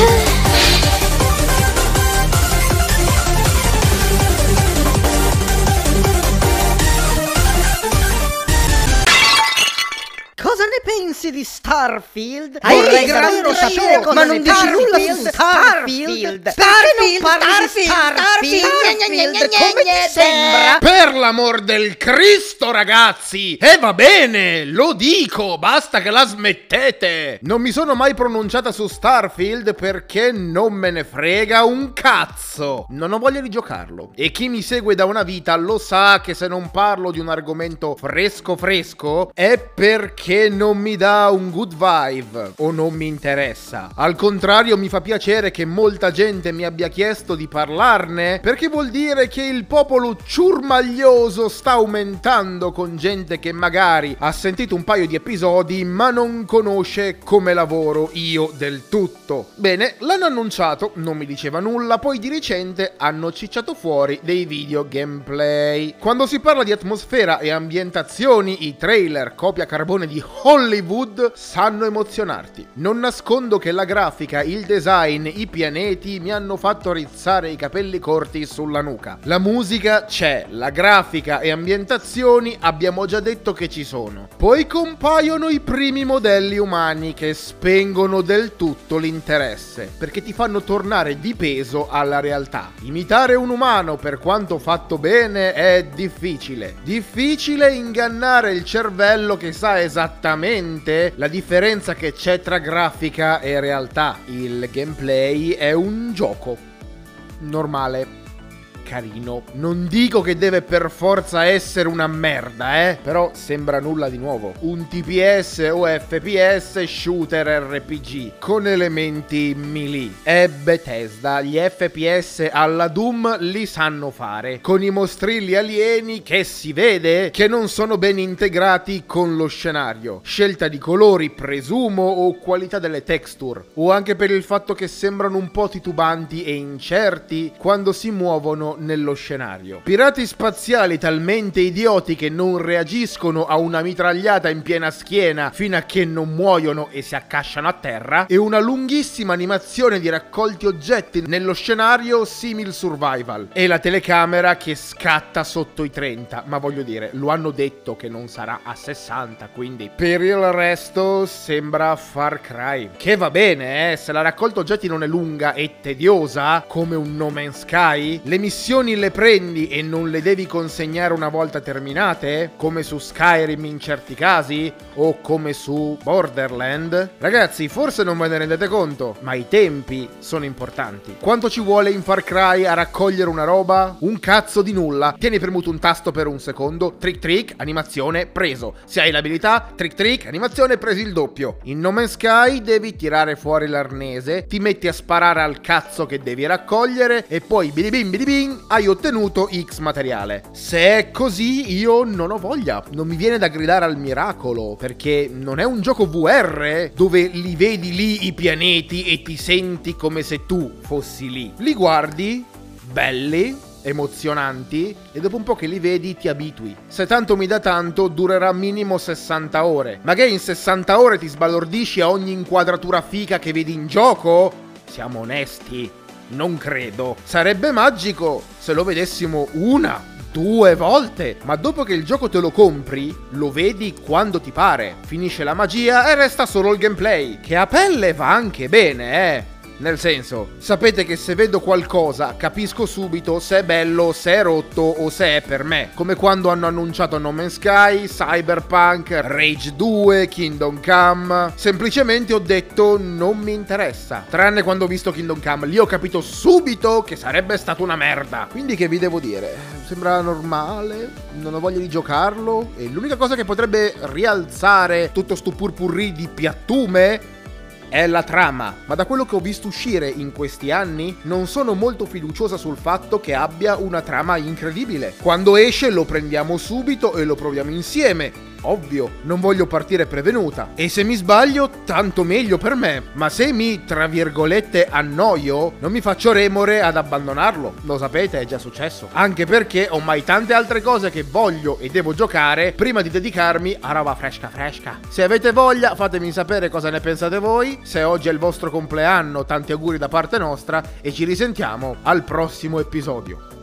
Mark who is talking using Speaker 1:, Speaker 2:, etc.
Speaker 1: Cosa pensi di Starfield?
Speaker 2: Vorrei
Speaker 1: davvero
Speaker 2: sapere cosa
Speaker 1: ma non dici nulla su
Speaker 2: Starfield,
Speaker 1: Starfield.
Speaker 2: Starfield,
Speaker 1: Starfield?
Speaker 2: Starfield,
Speaker 1: Come ti sembra?
Speaker 3: Per l'amor del Cristo, ragazzi! E va bene, lo dico, basta che la smettete! Non mi sono mai pronunciata su Starfield perché non me ne frega un cazzo! Non ho voglia di giocarlo. E chi mi segue da una vita lo sa che se non parlo di un argomento fresco fresco è perché non mi dà un good vibe o non mi interessa. Al contrario, mi fa piacere che molta gente mi abbia chiesto di parlarne perché vuol dire che il popolo ciurmaglioso sta aumentando con gente che magari ha sentito un paio di episodi ma non conosce come lavoro io del tutto. Bene, l'hanno annunciato, non mi diceva nulla, poi di recente hanno cicciato fuori dei video gameplay. Quando si parla di atmosfera e ambientazioni, i trailer copia carbone di Hollywood sanno emozionarti. Non nascondo che la grafica, il design, i pianeti mi hanno fatto rizzare i capelli corti sulla nuca. La musica c'è, la grafica e ambientazioni abbiamo già detto che ci sono. Poi compaiono i primi modelli umani che spengono del tutto l'interesse, perché ti fanno tornare di peso alla realtà. Imitare un umano, per quanto fatto bene, è difficile. Difficile ingannare il cervello che sa esattamente la differenza che c'è tra grafica e realtà. Il gameplay è un gioco normale carino. Non dico che deve per forza essere una merda, eh. Però sembra nulla di nuovo. Un TPS o FPS shooter RPG con elementi melee. È Bethesda, gli FPS alla Doom li sanno fare. Con i mostrilli alieni che si vede che non sono ben integrati con lo scenario. Scelta di colori, presumo, o qualità delle texture. O anche per il fatto che sembrano un po' titubanti e incerti quando si muovono nello scenario. Pirati spaziali talmente idioti che non reagiscono a una mitragliata in piena schiena fino a che non muoiono e si accasciano a terra e una lunghissima animazione di raccolti oggetti nello scenario simil survival e la telecamera che scatta sotto i 30, ma voglio dire, lo hanno detto che non sarà a 60, quindi per il resto sembra Far Cry. Che va bene, eh, se la raccolta oggetti non è lunga e tediosa come un No Man's Sky, le missioni le prendi e non le devi consegnare una volta terminate, come su Skyrim in certi casi, o come su Borderland? Ragazzi, forse non ve ne rendete conto, ma i tempi sono importanti. Quanto ci vuole in Far Cry a raccogliere una roba? Un cazzo di nulla. Tieni premuto un tasto per un secondo, trick trick, animazione, preso. Se hai l'abilità, trick trick, animazione, presi il doppio. In No Man's Sky devi tirare fuori l'arnese, ti metti a sparare al cazzo che devi raccogliere e poi bidibim bidibim hai ottenuto X materiale. Se è così, io non ho voglia. Non mi viene da gridare al miracolo, perché non è un gioco VR dove li vedi lì i pianeti e ti senti come se tu fossi lì. Li guardi, belli, emozionanti e dopo un po' che li vedi ti abitui. Se tanto mi dà tanto, durerà minimo 60 ore. Ma che in 60 ore ti sbalordisci a ogni inquadratura fica che vedi in gioco? Siamo onesti. Non credo. Sarebbe magico se lo vedessimo una, due volte. Ma dopo che il gioco te lo compri, lo vedi quando ti pare. Finisce la magia e resta solo il gameplay. Che a pelle va anche bene, eh. Nel senso, sapete che se vedo qualcosa capisco subito se è bello, se è rotto o se è per me. Come quando hanno annunciato No Man's Sky, Cyberpunk, Rage 2, Kingdom Come. Semplicemente ho detto non mi interessa. Tranne quando ho visto Kingdom Come, lì ho capito subito che sarebbe stata una merda. Quindi che vi devo dire? Sembra normale, non ho voglia di giocarlo e l'unica cosa che potrebbe rialzare tutto sto purpurri di piattume è la trama, ma da quello che ho visto uscire in questi anni non sono molto fiduciosa sul fatto che abbia una trama incredibile. Quando esce lo prendiamo subito e lo proviamo insieme. Ovvio, non voglio partire prevenuta. E se mi sbaglio, tanto meglio per me. Ma se mi, tra virgolette, annoio, non mi faccio remore ad abbandonarlo. Lo sapete, è già successo. Anche perché ho mai tante altre cose che voglio e devo giocare prima di dedicarmi a roba fresca fresca. Se avete voglia, fatemi sapere cosa ne pensate voi. Se oggi è il vostro compleanno, tanti auguri da parte nostra e ci risentiamo al prossimo episodio.